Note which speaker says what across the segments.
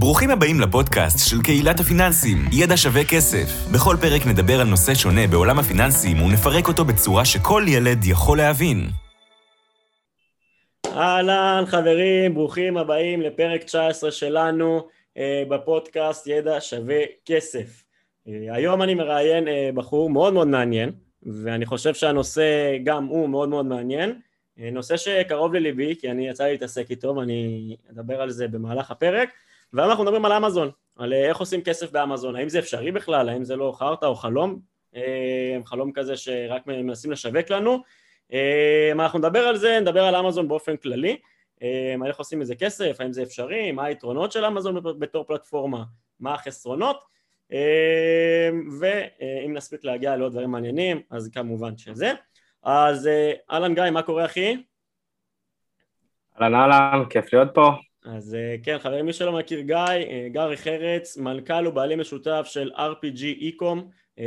Speaker 1: ברוכים הבאים לפודקאסט של קהילת הפיננסים, ידע שווה כסף. בכל פרק נדבר על נושא שונה בעולם הפיננסים ונפרק אותו בצורה שכל ילד יכול להבין.
Speaker 2: אהלן חברים, ברוכים הבאים לפרק 19 שלנו אה, בפודקאסט ידע שווה כסף. אה, היום אני מראיין אה, בחור מאוד מאוד מעניין, ואני חושב שהנושא גם הוא מאוד מאוד מעניין. אה, נושא שקרוב לליבי, כי אני יצא לי להתעסק איתו ואני אדבר על זה במהלך הפרק. והיום אנחנו מדברים על אמזון, על אה, איך עושים כסף באמזון, האם זה אפשרי בכלל, האם זה לא חרטא או חלום, אה, חלום כזה שרק מנסים לשווק לנו. אנחנו נדבר על זה, נדבר על אמזון באופן כללי, איך עושים מזה כסף, האם זה אפשרי, מה היתרונות של אמזון בתור פלטפורמה, מה החסרונות, ואם נספיק להגיע לעוד דברים מעניינים, אז כמובן שזה. אז אהלן גיא, מה קורה אחי?
Speaker 3: אהלן אהלן, כיף להיות פה.
Speaker 2: אז כן, חברים, מי שלא מכיר גיא, גרי חרץ, מנכ"ל ובעלים משותף של RPG Ecom,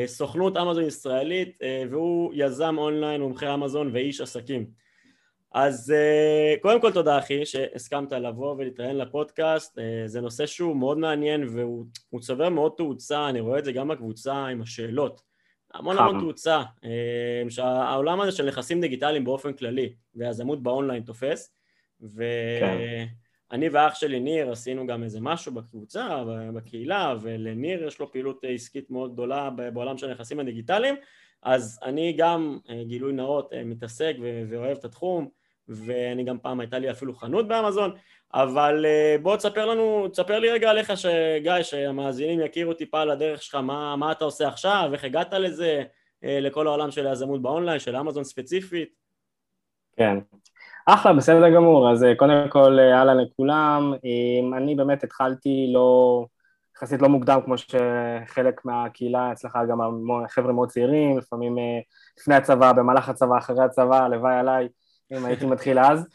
Speaker 2: סוכנות אמזון ישראלית, והוא יזם אונליין, מומחה אמזון ואיש עסקים. אז קודם כל תודה אחי שהסכמת לבוא ולהתראיין לפודקאסט, זה נושא שהוא מאוד מעניין והוא צובר מאוד תאוצה, אני רואה את זה גם בקבוצה עם השאלות. המון המון תאוצה, שהעולם הזה של נכסים דיגיטליים באופן כללי ויזמות באונליין תופס ואני ואח שלי ניר עשינו גם איזה משהו בקבוצה, בקהילה ולניר יש לו פעילות עסקית מאוד גדולה בעולם של הנכסים הדיגיטליים. אז אני גם, גילוי נאות, מתעסק ואוהב את התחום ואני גם פעם הייתה לי אפילו חנות באמזון. אבל בוא תספר לנו, תספר לי רגע עליך שגיא, שהמאזינים יכירו טיפה על הדרך שלך, מה, מה אתה עושה עכשיו, איך הגעת לזה, לכל העולם של היזמות באונליין, של אמזון ספציפית.
Speaker 3: כן, אחלה, בסדר גמור, אז קודם כל אהלן לכולם, אני באמת התחלתי לא, יחסית לא מוקדם כמו שחלק מהקהילה אצלך גם חבר'ה מאוד צעירים, לפעמים לפני הצבא, במהלך הצבא, אחרי הצבא, הלוואי עליי אם הייתי מתחיל אז.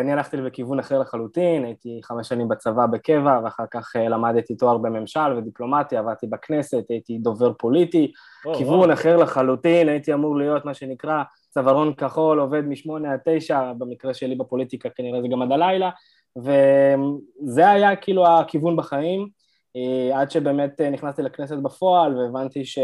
Speaker 3: אני הלכתי בכיוון אחר לחלוטין, הייתי חמש שנים בצבא בקבע ואחר כך למדתי תואר בממשל ודיפלומטיה, עבדתי בכנסת, הייתי דובר פוליטי, oh, כיוון wow. אחר לחלוטין, הייתי אמור להיות מה שנקרא צווארון כחול, עובד משמונה עד תשע, במקרה שלי בפוליטיקה כנראה זה גם עד הלילה, וזה היה כאילו הכיוון בחיים, עד שבאמת נכנסתי לכנסת בפועל והבנתי ש...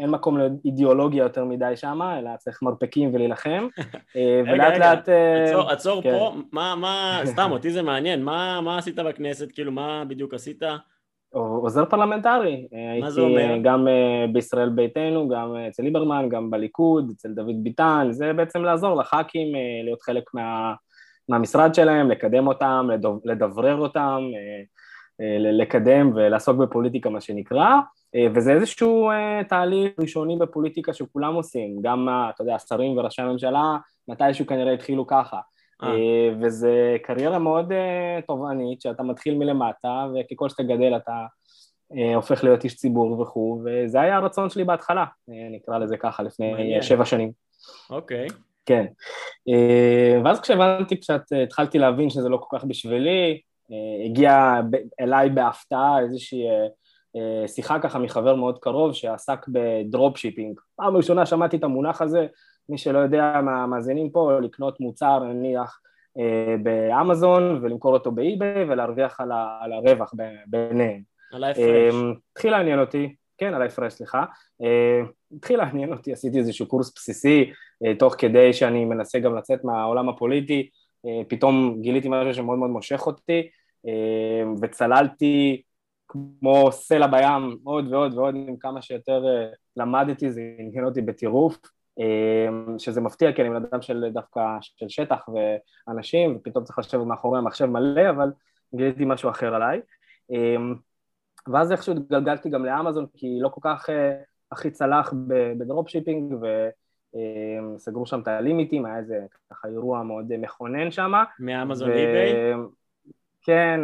Speaker 3: אין מקום לאידיאולוגיה יותר מדי שם, אלא צריך מרפקים ולהילחם,
Speaker 2: ולאט לאט... עצור, עצור כן. פה, מה, מה, סתם, אותי זה מעניין, מה, מה עשית בכנסת, כאילו, מה בדיוק עשית?
Speaker 3: עוזר פרלמנטרי.
Speaker 2: מה זה אומר?
Speaker 3: גם בישראל ביתנו, גם אצל ליברמן, גם בליכוד, אצל דוד ביטן, זה בעצם לעזור לח"כים להיות חלק מה, מהמשרד שלהם, לקדם אותם, לדברר אותם, לקדם ולעסוק בפוליטיקה, מה שנקרא. וזה איזשהו תהליך ראשוני בפוליטיקה שכולם עושים, גם, אתה יודע, השרים וראשי הממשלה, מתישהו כנראה התחילו ככה. וזה קריירה מאוד תובענית, שאתה מתחיל מלמטה, וככל שאתה גדל אתה הופך להיות איש ציבור וכו', וזה היה הרצון שלי בהתחלה, נקרא לזה ככה, לפני שבע שנים.
Speaker 2: אוקיי.
Speaker 3: כן. ואז כשהבנתי, קצת התחלתי להבין שזה לא כל כך בשבילי, הגיע אליי בהפתעה איזושהי שיחה ככה מחבר מאוד קרוב שעסק בדרופשיפינג. פעם ראשונה שמעתי את המונח הזה, מי שלא יודע מהמאזינים פה, לקנות מוצר נניח באמזון ולמכור אותו באי-ביי ולהרוויח על הרווח ביניהם.
Speaker 2: על ההפרש.
Speaker 3: התחיל לעניין אותי, כן, על ההפרש, סליחה. התחיל לעניין אותי, עשיתי איזשהו קורס בסיסי, תוך כדי שאני מנסה גם לצאת מהעולם הפוליטי, פתאום גיליתי משהו שמאוד מאוד מושך אותי, וצללתי כמו סלע בים עוד ועוד ועוד, עם כמה שיותר למדתי, זה עניין אותי בטירוף, שזה מפתיע כי אני בן אדם של דווקא של שטח ואנשים, ופתאום צריך לשבת מאחורי המחשב מלא, אבל גיליתי משהו אחר עליי. ואז איכשהו התגלגלתי גם לאמזון, כי לא כל כך הכי צלח בדרופשיפינג, וסגרו שם את ה limitים, היה איזה ככה אירוע מאוד מכונן שם.
Speaker 2: מאמזון אי-ביי?
Speaker 3: כן,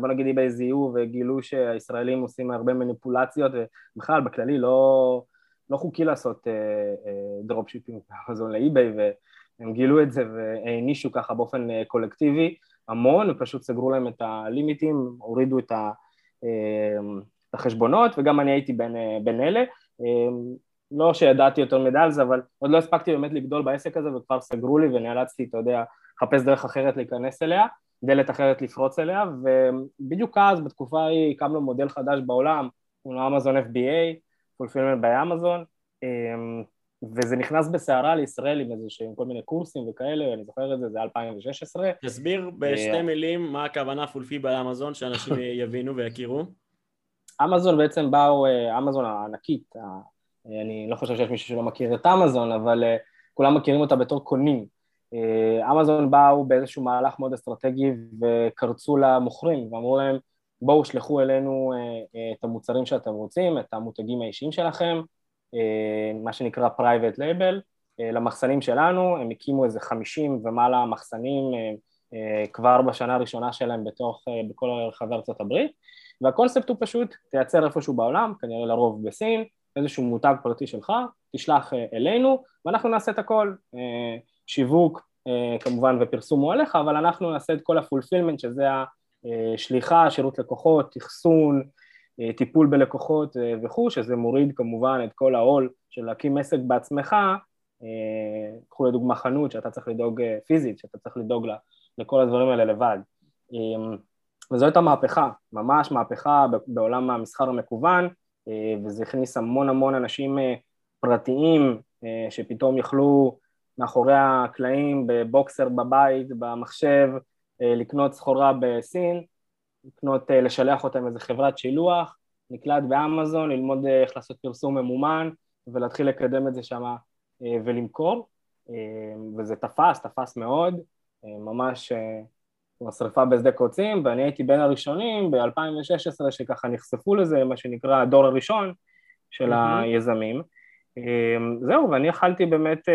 Speaker 3: בוא נגיד אי-ביי זיהו וגילו שהישראלים עושים הרבה מניפולציות, ובכלל בכללי לא, לא חוקי לעשות dropshipping באמזון לאי-ביי, והם גילו את זה והענישו ככה באופן קולקטיבי המון, ופשוט סגרו להם את הלימיטים, הורידו את ה... את החשבונות, וגם אני הייתי בין, בין אלה. לא שידעתי יותר מדי על זה, אבל עוד לא הספקתי באמת לגדול בעסק הזה, וכבר סגרו לי ונאלצתי, אתה יודע, לחפש דרך אחרת להיכנס אליה. דלת אחרת לפרוץ אליה, ובדיוק אז, בתקופה ההיא, הקמנו מודל חדש בעולם, הוא אמזון FBA, פולפילמנט באמזון, וזה נכנס בסערה לישראל עם איזה שהם כל מיני קורסים וכאלה, אני זוכר את זה, זה 2016.
Speaker 2: תסביר בשתי אה, מילים מה הכוונה פולפי באמזון, שאנשים יבינו ויכירו.
Speaker 3: אמזון בעצם באו, אה, אמזון הענקית, אני לא חושב שיש מישהו שלא מכיר את אמזון, אבל אה, כולם מכירים אותה בתור קונים. אמזון באו באיזשהו מהלך מאוד אסטרטגי וקרצו למוכרים ואמרו להם בואו שלחו אלינו את המוצרים שאתם רוצים, את המותגים האישיים שלכם, אה, מה שנקרא label, אה, למחסנים שלנו, הם הקימו איזה חמישים ומעלה מחסנים אה, כבר בשנה הראשונה שלהם בתוך, בכל רחבי ארצות הברית, והקונספט הוא פשוט, תייצר איפשהו בעולם, כנראה לרוב בסין, איזשהו מותג פרטי שלך, תשלח אלינו, ואנחנו נעשה את הכל, שיווק כמובן ופרסום הוא עליך, אבל אנחנו נעשה את כל הפולפילמנט, שזה השליחה, שירות לקוחות, אחסון, אה, טיפול בלקוחות אה, וכו', שזה מוריד כמובן את כל העול של להקים עסק בעצמך, אה, קחו לדוגמה חנות שאתה צריך לדאוג פיזית, שאתה צריך לדאוג לכל הדברים האלה לבד. וזו הייתה מהפכה, ממש מהפכה בעולם המסחר המקוון, וזה הכניס המון המון אנשים פרטיים שפתאום יכלו מאחורי הקלעים בבוקסר בבית, במחשב, לקנות סחורה בסין, לקנות, אה, לשלח אותם איזה חברת שילוח, נקלט באמזון, ללמוד אה, איך לעשות פרסום ממומן ולהתחיל לקדם את זה שם אה, ולמכור, וזה תפס, תפס מאוד, ממש שרפה בשדה קוצים, ואני הייתי בין הראשונים ב-2016 שככה נחשפו לזה, מה שנקרא הדור הראשון של mm-hmm. היזמים. זהו, ואני אכלתי באמת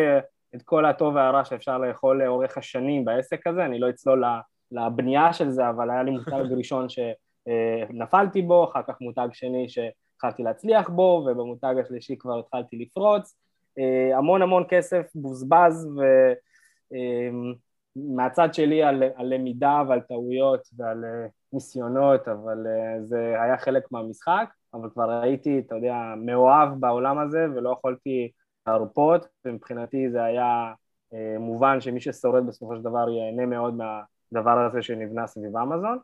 Speaker 3: את כל הטוב והרע שאפשר לאכול לאורך השנים בעסק הזה, אני לא אצלול לבנייה של זה, אבל היה לי מותג ראשון שנפלתי בו, אחר כך מותג שני שהתחלתי להצליח בו, ובמותג השלישי כבר התחלתי לפרוץ. אה, המון המון כסף בוזבז, ומהצד אמ, שלי על, על למידה ועל טעויות ועל אה, ניסיונות, אבל אה, זה היה חלק מהמשחק, אבל כבר הייתי, אתה יודע, מאוהב בעולם הזה ולא יכולתי להרפות, ומבחינתי זה היה מובן שמי ששורד בסופו של דבר ייהנה מאוד מה, הדבר הזה שנבנה סביב אמזון,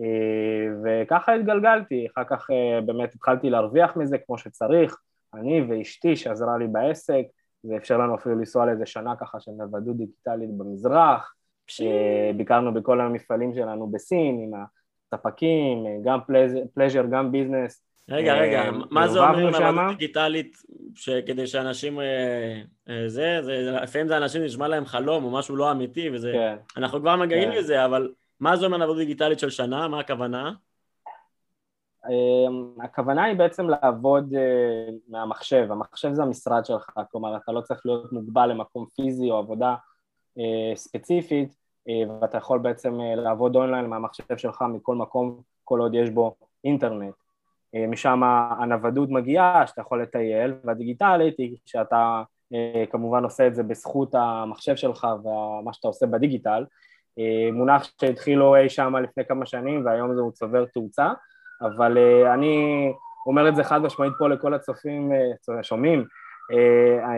Speaker 3: אה, וככה התגלגלתי, אחר כך אה, באמת התחלתי להרוויח מזה כמו שצריך, אני ואשתי שעזרה לי בעסק, זה אפשר לנו אפילו לנסוע לאיזה שנה ככה של נוודות דיגיטלית במזרח, אה, ביקרנו בכל המפעלים שלנו בסין עם הספקים, גם פלז'ר, גם ביזנס,
Speaker 2: רגע, רגע, מה זה אומר נוודות דיגיטלית, כדי שאנשים, זה, לפעמים זה אנשים נשמע להם חלום או משהו לא אמיתי, וזה, כן. אנחנו כבר מגיעים כן. לזה, אבל מה זה אומר נוודות דיגיטלית של שנה, מה הכוונה?
Speaker 3: אמ, הכוונה היא בעצם לעבוד אה, מהמחשב, המחשב זה המשרד שלך, כלומר אתה לא צריך להיות מוגבל למקום פיזי או עבודה אה, ספציפית, אה, ואתה יכול בעצם לעבוד אונליין מהמחשב שלך מכל מקום, כל עוד יש בו אינטרנט. משם הנוודות מגיעה, שאתה יכול לטייל, והדיגיטלית היא שאתה כמובן עושה את זה בזכות המחשב שלך ומה שאתה עושה בדיגיטל, מונח שהתחילו אי שם לפני כמה שנים והיום זה הוא צובר תאוצה, אבל אני אומר את זה חד משמעית פה לכל הצופים, שומעים,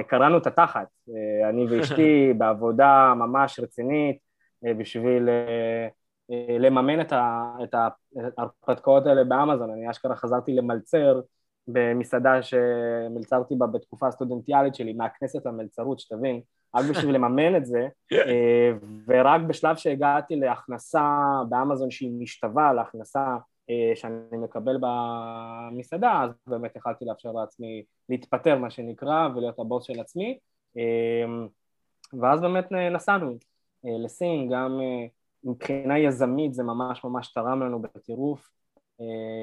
Speaker 3: קראנו את התחת, אני ואשתי בעבודה ממש רצינית בשביל לממן את ההרפתקאות האלה באמזון, אני אשכרה חזרתי למלצר במסעדה שמלצרתי בה בתקופה הסטודנטיאלית שלי, מהכנסת למלצרות, שתבין, רק בשביל לממן את זה, אה, ורק בשלב שהגעתי להכנסה באמזון שהיא משתווה להכנסה אה, שאני מקבל במסעדה, אז באמת יכלתי לאפשר לעצמי להתפטר, מה שנקרא, ולהיות הבוס של עצמי, אה, ואז באמת נסענו לסין, גם מבחינה יזמית זה ממש ממש תרם לנו בטירוף,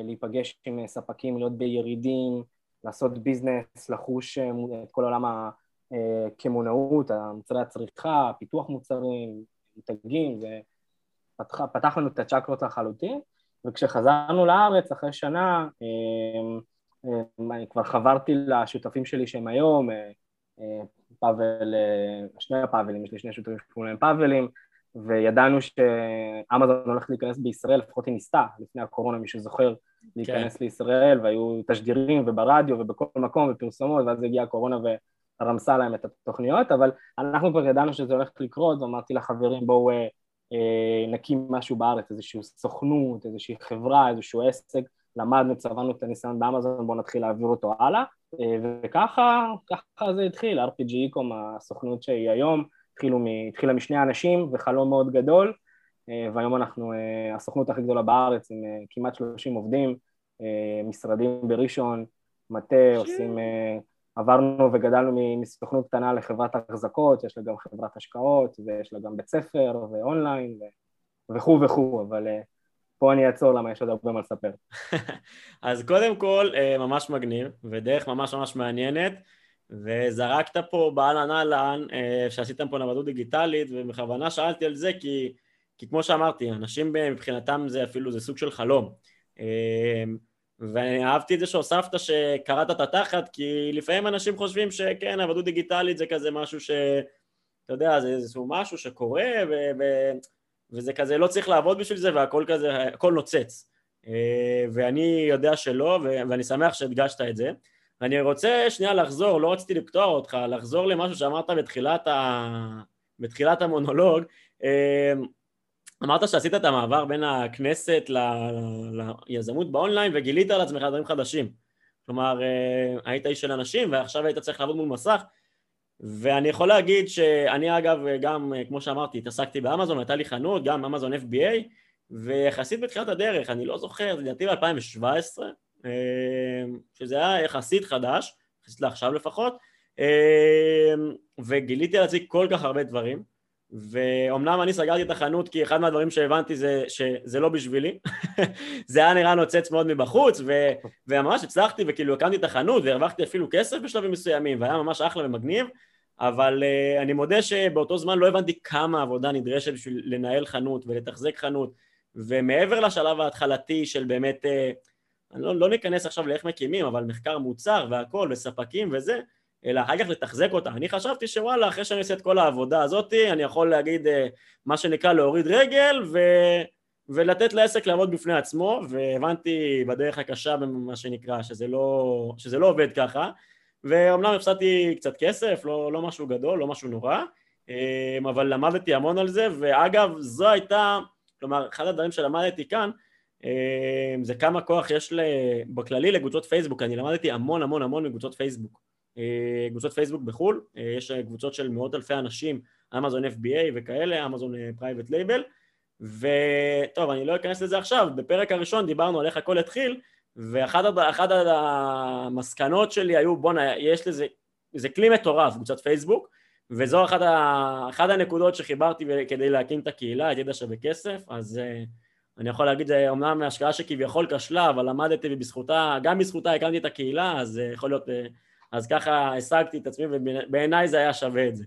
Speaker 3: להיפגש עם ספקים, להיות בירידים, לעשות ביזנס, לחוש את כל עולם הקמעונאות, מוצרי הצריכה, פיתוח מוצרים, מותגים, ופתח לנו את הצ'קרות לחלוטין, וכשחזרנו לארץ אחרי שנה, כבר חברתי לשותפים שלי שהם היום, פאבל, שני הפאבלים, יש לי שני שותפים שקוראים להם פאבלים, וידענו שאמזון הולכת להיכנס בישראל, לפחות היא ניסתה לפני הקורונה, מי שזוכר, להיכנס כן. לישראל, והיו תשדירים וברדיו ובכל מקום ופרסומות, ואז הגיעה הקורונה ורמסה להם את התוכניות, אבל אנחנו כבר ידענו שזה הולך לקרות, ואמרתי לחברים בואו אה, נקים משהו בארץ, איזושהי סוכנות, איזושהי חברה, איזשהו עסק, למדנו, צבענו את הניסיון באמזון, בואו נתחיל להעביר אותו הלאה, וככה ככה זה התחיל, RPG Ecom, הסוכנות שהיא היום, התחילו מ, התחילה משני אנשים וחלום מאוד גדול, והיום אנחנו הסוכנות הכי גדולה בארץ עם כמעט 30 עובדים, משרדים בראשון, מטה, עושים, עברנו וגדלנו מסוכנות קטנה לחברת החזקות, יש לה גם חברת השקעות ויש לה גם בית ספר ואונליין וכו' וכו', אבל פה אני אעצור למה יש עוד הרבה מה לספר.
Speaker 2: אז קודם כל, ממש מגניב, ודרך ממש ממש מעניינת, וזרקת פה באהלן אהלן שעשיתם פה נוודות דיגיטלית, ובכוונה שאלתי על זה כי, כי כמו שאמרתי, אנשים מבחינתם זה אפילו, זה סוג של חלום. ואני אהבתי את זה שהוספת שקראת את התחת, כי לפעמים אנשים חושבים שכן, עבדות דיגיטלית זה כזה משהו ש... אתה יודע, זה איזשהו משהו שקורה, ו... ו... וזה כזה, לא צריך לעבוד בשביל זה, והכל כזה, הכל נוצץ. ואני יודע שלא, ו... ואני שמח שהדגשת את זה. ואני רוצה שנייה לחזור, לא רציתי לקטוע אותך, לחזור למשהו שאמרת בתחילת, ה... בתחילת המונולוג. אמרת שעשית את המעבר בין הכנסת ל... ליזמות באונליין וגילית על עצמך דברים חדשים. כלומר, היית איש של אנשים ועכשיו היית צריך לעבוד מול מסך ואני יכול להגיד שאני אגב גם, כמו שאמרתי, התעסקתי באמזון, הייתה לי חנות, גם אמזון FBA ויחסית בתחילת הדרך, אני לא זוכר, לדעתי ב-2017 שזה היה יחסית חדש, יחסית לעכשיו לפחות וגיליתי על עצמי כל כך הרבה דברים ואומנם אני סגרתי את החנות כי אחד מהדברים שהבנתי זה שזה לא בשבילי זה היה נראה נוצץ מאוד מבחוץ ו... וממש הצלחתי וכאילו הקמתי את החנות והרווחתי אפילו כסף בשלבים מסוימים והיה ממש אחלה ומגניב אבל uh, אני מודה שבאותו זמן לא הבנתי כמה עבודה נדרשת בשביל לנהל חנות ולתחזק חנות ומעבר לשלב ההתחלתי של באמת, uh, אני לא, לא ניכנס עכשיו לאיך מקימים אבל מחקר מוצר והכל וספקים וזה אלא אחר כך לתחזק אותה. אני חשבתי שוואלה, אחרי שאני עושה את כל העבודה הזאת, אני יכול להגיד מה שנקרא להוריד רגל ו... ולתת לעסק לעמוד בפני עצמו, והבנתי בדרך הקשה במה שנקרא, שזה לא, שזה לא עובד ככה, ואומנם הפסדתי קצת כסף, לא, לא משהו גדול, לא משהו נורא, אבל למדתי המון על זה, ואגב, זו הייתה, כלומר, אחד הדברים שלמדתי כאן, זה כמה כוח יש בכללי לקבוצות פייסבוק, אני למדתי המון המון המון מקבוצות פייסבוק. קבוצות פייסבוק בחו"ל, יש קבוצות של מאות אלפי אנשים, אמזון FBA וכאלה, אמזון private label, וטוב, אני לא אכנס לזה עכשיו, בפרק הראשון דיברנו על איך הכל התחיל, ואחת המסקנות שלי היו, בואנה, יש לזה, זה כלי מטורף, קבוצת פייסבוק, וזו אחת, ה, אחת הנקודות שחיברתי כדי להקים את הקהילה, את ידע שווה כסף, אז אני יכול להגיד, זה אומנם השקעה שכביכול כשלה, אבל למדתי ובזכותה, גם בזכותה הקמתי את הקהילה, אז יכול להיות אז ככה השגתי את עצמי, ובעיניי זה היה שווה את זה.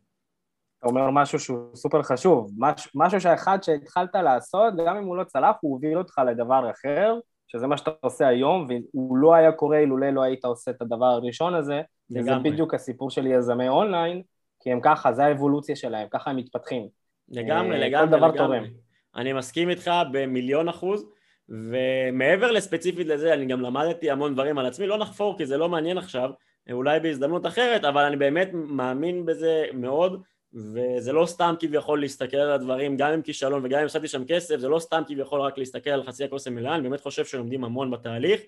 Speaker 3: אתה אומר משהו שהוא סופר חשוב, מש, משהו שאחד שהתחלת לעשות, גם אם הוא לא צלח, הוא הוביל אותך לדבר אחר, שזה מה שאתה עושה היום, והוא לא היה קורה אילולא לא היית עושה את הדבר הראשון הזה, וזה בדיוק הסיפור של יזמי אונליין, כי הם ככה, זה האבולוציה שלהם, ככה הם מתפתחים.
Speaker 2: לגמרי, לגמרי, כל דבר לגמרי. תורם. אני מסכים איתך במיליון אחוז, ומעבר לספציפית לזה, אני גם למדתי המון דברים על עצמי, לא נחפור כי זה לא מעניין עכשיו, אולי בהזדמנות אחרת, אבל אני באמת מאמין בזה מאוד, וזה לא סתם כביכול להסתכל על הדברים, גם עם כישלון וגם אם הפסדתי שם כסף, זה לא סתם כביכול רק להסתכל על חצי הכוס המלאה, אני באמת חושב שלומדים המון בתהליך,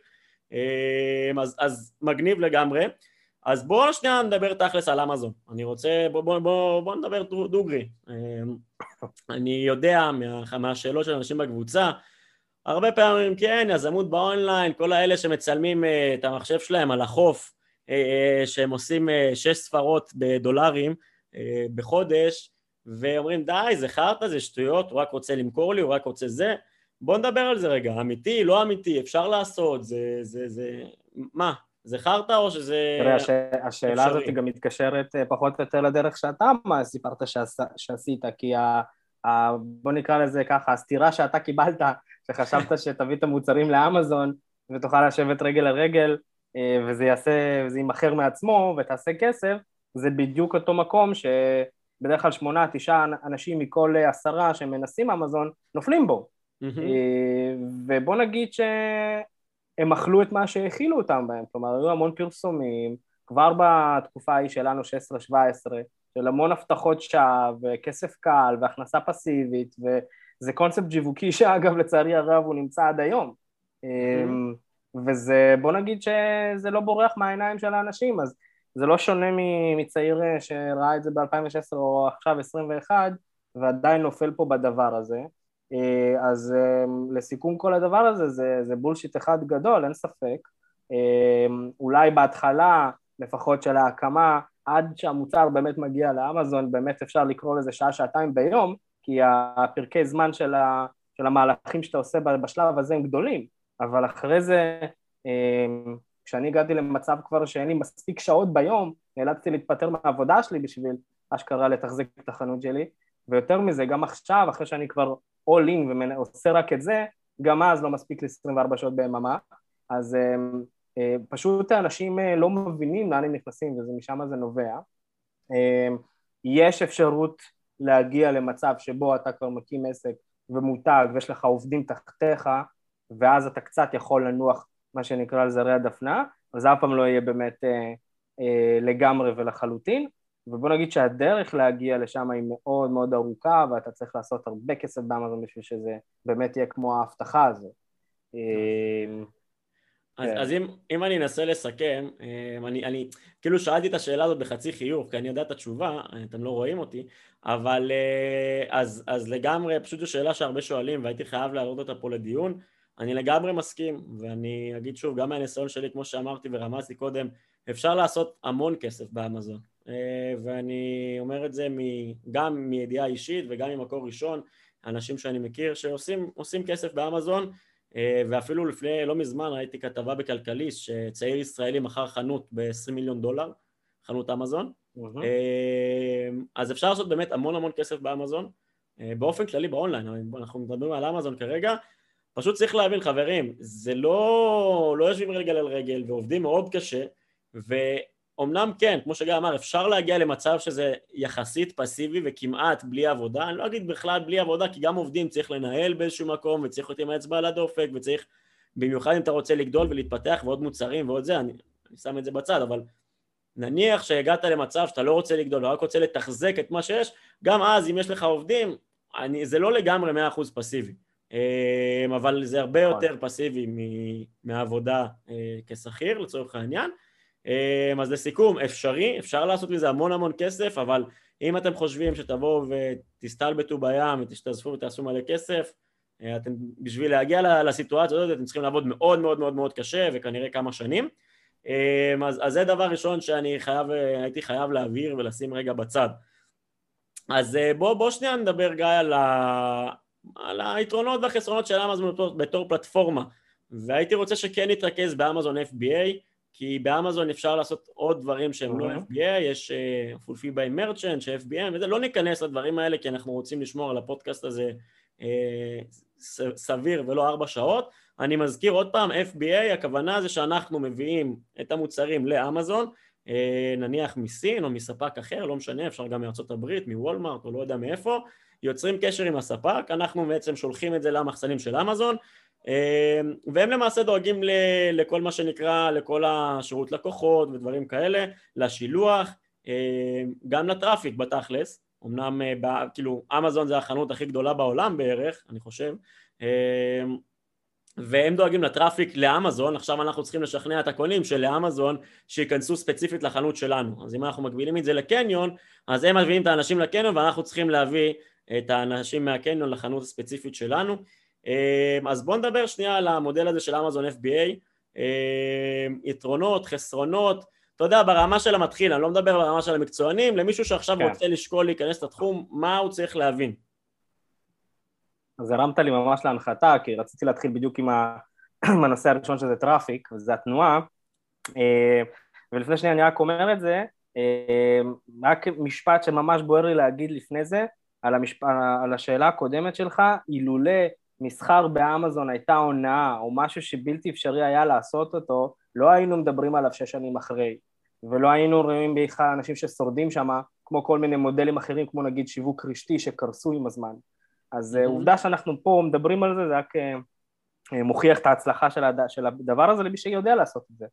Speaker 2: אמ, אז, אז מגניב לגמרי. אז בואו שנייה נדבר תכלס על אמזון, אני רוצה, בואו בוא, בוא, בוא נדבר דוגרי. אמ, אני יודע מה, מהשאלות של אנשים בקבוצה, הרבה פעמים כן, יזמות באונליין, כל האלה שמצלמים אה, את המחשב שלהם על החוף, אה, שהם עושים אה, שש ספרות בדולרים אה, בחודש ואומרים די זה חרטא זה שטויות הוא רק רוצה למכור לי הוא רק רוצה זה. בוא נדבר על זה רגע. אמיתי לא אמיתי אפשר לעשות זה זה זה מה זה חרטא או שזה...
Speaker 3: תראה, הש... השאלה הזאת גם מתקשרת פחות או יותר לדרך שאתה סיפרת שעש... שעשית, כי ה... ה... בוא נקרא לזה ככה, הסתירה שאתה קיבלת, שחשבת שתביא את המוצרים לאמזון ותוכל לשבת רגל על רגל, אה, וזה יעשה, וזה יימכר מעצמו ותעשה כסף, זה בדיוק אותו מקום שבדרך כלל שמונה, תשעה אנשים מכל עשרה שמנסים אמזון נופלים בו. Mm-hmm. ובוא נגיד שהם אכלו את מה שהאכילו אותם בהם, כלומר היו המון פרסומים, כבר בתקופה ההיא שלנו 16-17, של המון הבטחות שווא, וכסף קל, והכנסה פסיבית, ו... זה קונספט שיווקי שאגב לצערי הרב הוא נמצא עד היום. Mm-hmm. וזה, בוא נגיד שזה לא בורח מהעיניים של האנשים, אז זה לא שונה מצעיר אה, שראה את זה ב-2016 או עכשיו 21 ועדיין נופל פה בדבר הזה. אה, אז אה, לסיכום כל הדבר הזה, זה, זה בולשיט אחד גדול, אין ספק. אולי בהתחלה, לפחות של ההקמה, עד שהמוצר באמת מגיע לאמזון, באמת אפשר לקרוא לזה שעה-שעתיים ביום, כי הפרקי זמן של, ה, של המהלכים שאתה עושה בשלב הזה הם גדולים, אבל אחרי זה, כשאני הגעתי למצב כבר שאין לי מספיק שעות ביום, נאלצתי להתפטר מהעבודה שלי בשביל אשכרה לתחזק את החנות שלי, ויותר מזה, גם עכשיו, אחרי שאני כבר all in ועושה רק את זה, גם אז לא מספיק ל-24 שעות ביממה, אז uh, uh, פשוט האנשים uh, לא מבינים לאן הם נכנסים ומשם זה נובע. יש אפשרות להגיע למצב שבו אתה כבר מקים עסק ומותג ויש לך עובדים תחתיך ואז אתה קצת יכול לנוח מה שנקרא על זרי הדפנה, אבל זה אף פעם לא יהיה באמת אה, אה, לגמרי ולחלוטין, ובוא נגיד שהדרך להגיע לשם היא מאוד מאוד ארוכה ואתה צריך לעשות הרבה כסף באמזון בשביל שזה באמת יהיה כמו ההבטחה הזו.
Speaker 2: אה, אז, כן. אז אם, אם אני אנסה לסכם, אה, אני, אני כאילו שאלתי את השאלה הזאת בחצי חיוך, כי אני יודע את התשובה, אתם לא רואים אותי, אבל אה, אז, אז לגמרי, פשוט זו שאלה שהרבה שואלים והייתי חייב להעלות אותה פה לדיון. אני לגמרי מסכים, ואני אגיד שוב, גם מהניסיון שלי, כמו שאמרתי ורמזתי קודם, אפשר לעשות המון כסף באמזון. אה, ואני אומר את זה גם מידיעה אישית וגם ממקור ראשון, אנשים שאני מכיר שעושים כסף באמזון, אה, ואפילו לפני לא מזמן ראיתי כתבה בכלכליסט שצעיר ישראלי מכר חנות ב-20 מיליון דולר, חנות אמזון. Mm-hmm. אז אפשר לעשות באמת המון המון כסף באמזון. באופן כללי באונליין, אנחנו מדברים על אמזון כרגע, פשוט צריך להבין, חברים, זה לא, לא יושבים רגל על רגל ועובדים מאוד קשה, ואומנם כן, כמו שגיא אמר, אפשר להגיע למצב שזה יחסית פסיבי וכמעט בלי עבודה, אני לא אגיד בכלל בלי עבודה, כי גם עובדים צריך לנהל באיזשהו מקום, וצריך להיות עם האצבע על הדופק, וצריך, במיוחד אם אתה רוצה לגדול ולהתפתח ועוד מוצרים ועוד זה, אני, אני שם את זה בצד, אבל נניח שהגעת למצב שאתה לא רוצה לגדול, ורק רוצה לתחזק את מה שיש, גם אז אם יש לך עובדים, אני, זה לא לגמרי מאה אחוז פסיבי. אמ, אבל זה הרבה נכון. יותר פסיבי מהעבודה אה, כשכיר לצורך העניין. אמ, אז לסיכום, אפשרי, אפשר לעשות מזה המון המון כסף, אבל אם אתם חושבים שתבואו ותסתלבטו בים ותשתזפו ותעשו מלא כסף, אה, אתם בשביל להגיע לסיטואציה הזאת אתם צריכים לעבוד מאוד מאוד מאוד מאוד קשה וכנראה כמה שנים. אמ, אז, אז זה דבר ראשון שאני חייב, אה, הייתי חייב להבהיר ולשים רגע בצד. אז בוא, בוא שנייה נדבר גיא על, ה, על היתרונות והחסרונות של אמזון בתור, בתור פלטפורמה. והייתי רוצה שכן נתרכז באמזון FBA כי באמזון אפשר לעשות עוד דברים שהם לא FBA, יש fulfill by merchant, ש-FBM וזה, לא ניכנס לדברים האלה כי אנחנו רוצים לשמור על הפודקאסט הזה uh, סביר ולא ארבע שעות. אני מזכיר עוד פעם, FBA, הכוונה זה שאנחנו מביאים את המוצרים לאמזון, uh, נניח מסין או מספק אחר, לא משנה, אפשר גם מארצות הברית, מוולמארט או לא יודע מאיפה, יוצרים קשר עם הספק, אנחנו בעצם שולחים את זה למחסנים של אמזון אה, והם למעשה דואגים לכל מה שנקרא, לכל השירות לקוחות ודברים כאלה, לשילוח, אה, גם ל traffic בתכלס, אמנם אה, כאילו אמזון זה החנות הכי גדולה בעולם בערך, אני חושב, והם דואגים ל traffic לאמזון, עכשיו אנחנו צריכים לשכנע את הקונים של לאמזון שייכנסו ספציפית לחנות שלנו, אז אם אנחנו מגבילים את זה לקניון, אז הם מביאים את האנשים לקניון ואנחנו צריכים להביא את האנשים מהקניון לחנות הספציפית שלנו. אמ, אז בואו נדבר שנייה על המודל הזה של אמזון FBA, אמ, יתרונות, חסרונות, אתה יודע, ברמה של המתחיל, אני לא מדבר ברמה של המקצוענים, למישהו שעכשיו כן. רוצה לשקול להיכנס לתחום, מה הוא צריך להבין?
Speaker 3: אז הרמת לי ממש להנחתה, כי רציתי להתחיל בדיוק עם, ה... עם הנושא הראשון שזה traffic, וזה התנועה, אמ, ולפני שנייה אני רק אומר את זה, רק משפט שממש בוער לי להגיד לפני זה, על, המשפ... על השאלה הקודמת שלך, אילולא מסחר באמזון הייתה הונאה או משהו שבלתי אפשרי היה לעשות אותו, לא היינו מדברים עליו שש שנים אחרי, ולא היינו רואים בכלל אנשים ששורדים שם, כמו כל מיני מודלים אחרים, כמו נגיד שיווק רשתי שקרסו עם הזמן. אז mm-hmm. עובדה שאנחנו פה מדברים על זה, זה רק uh, מוכיח את ההצלחה של, הד... של הדבר הזה למי שיודע לעשות את זה.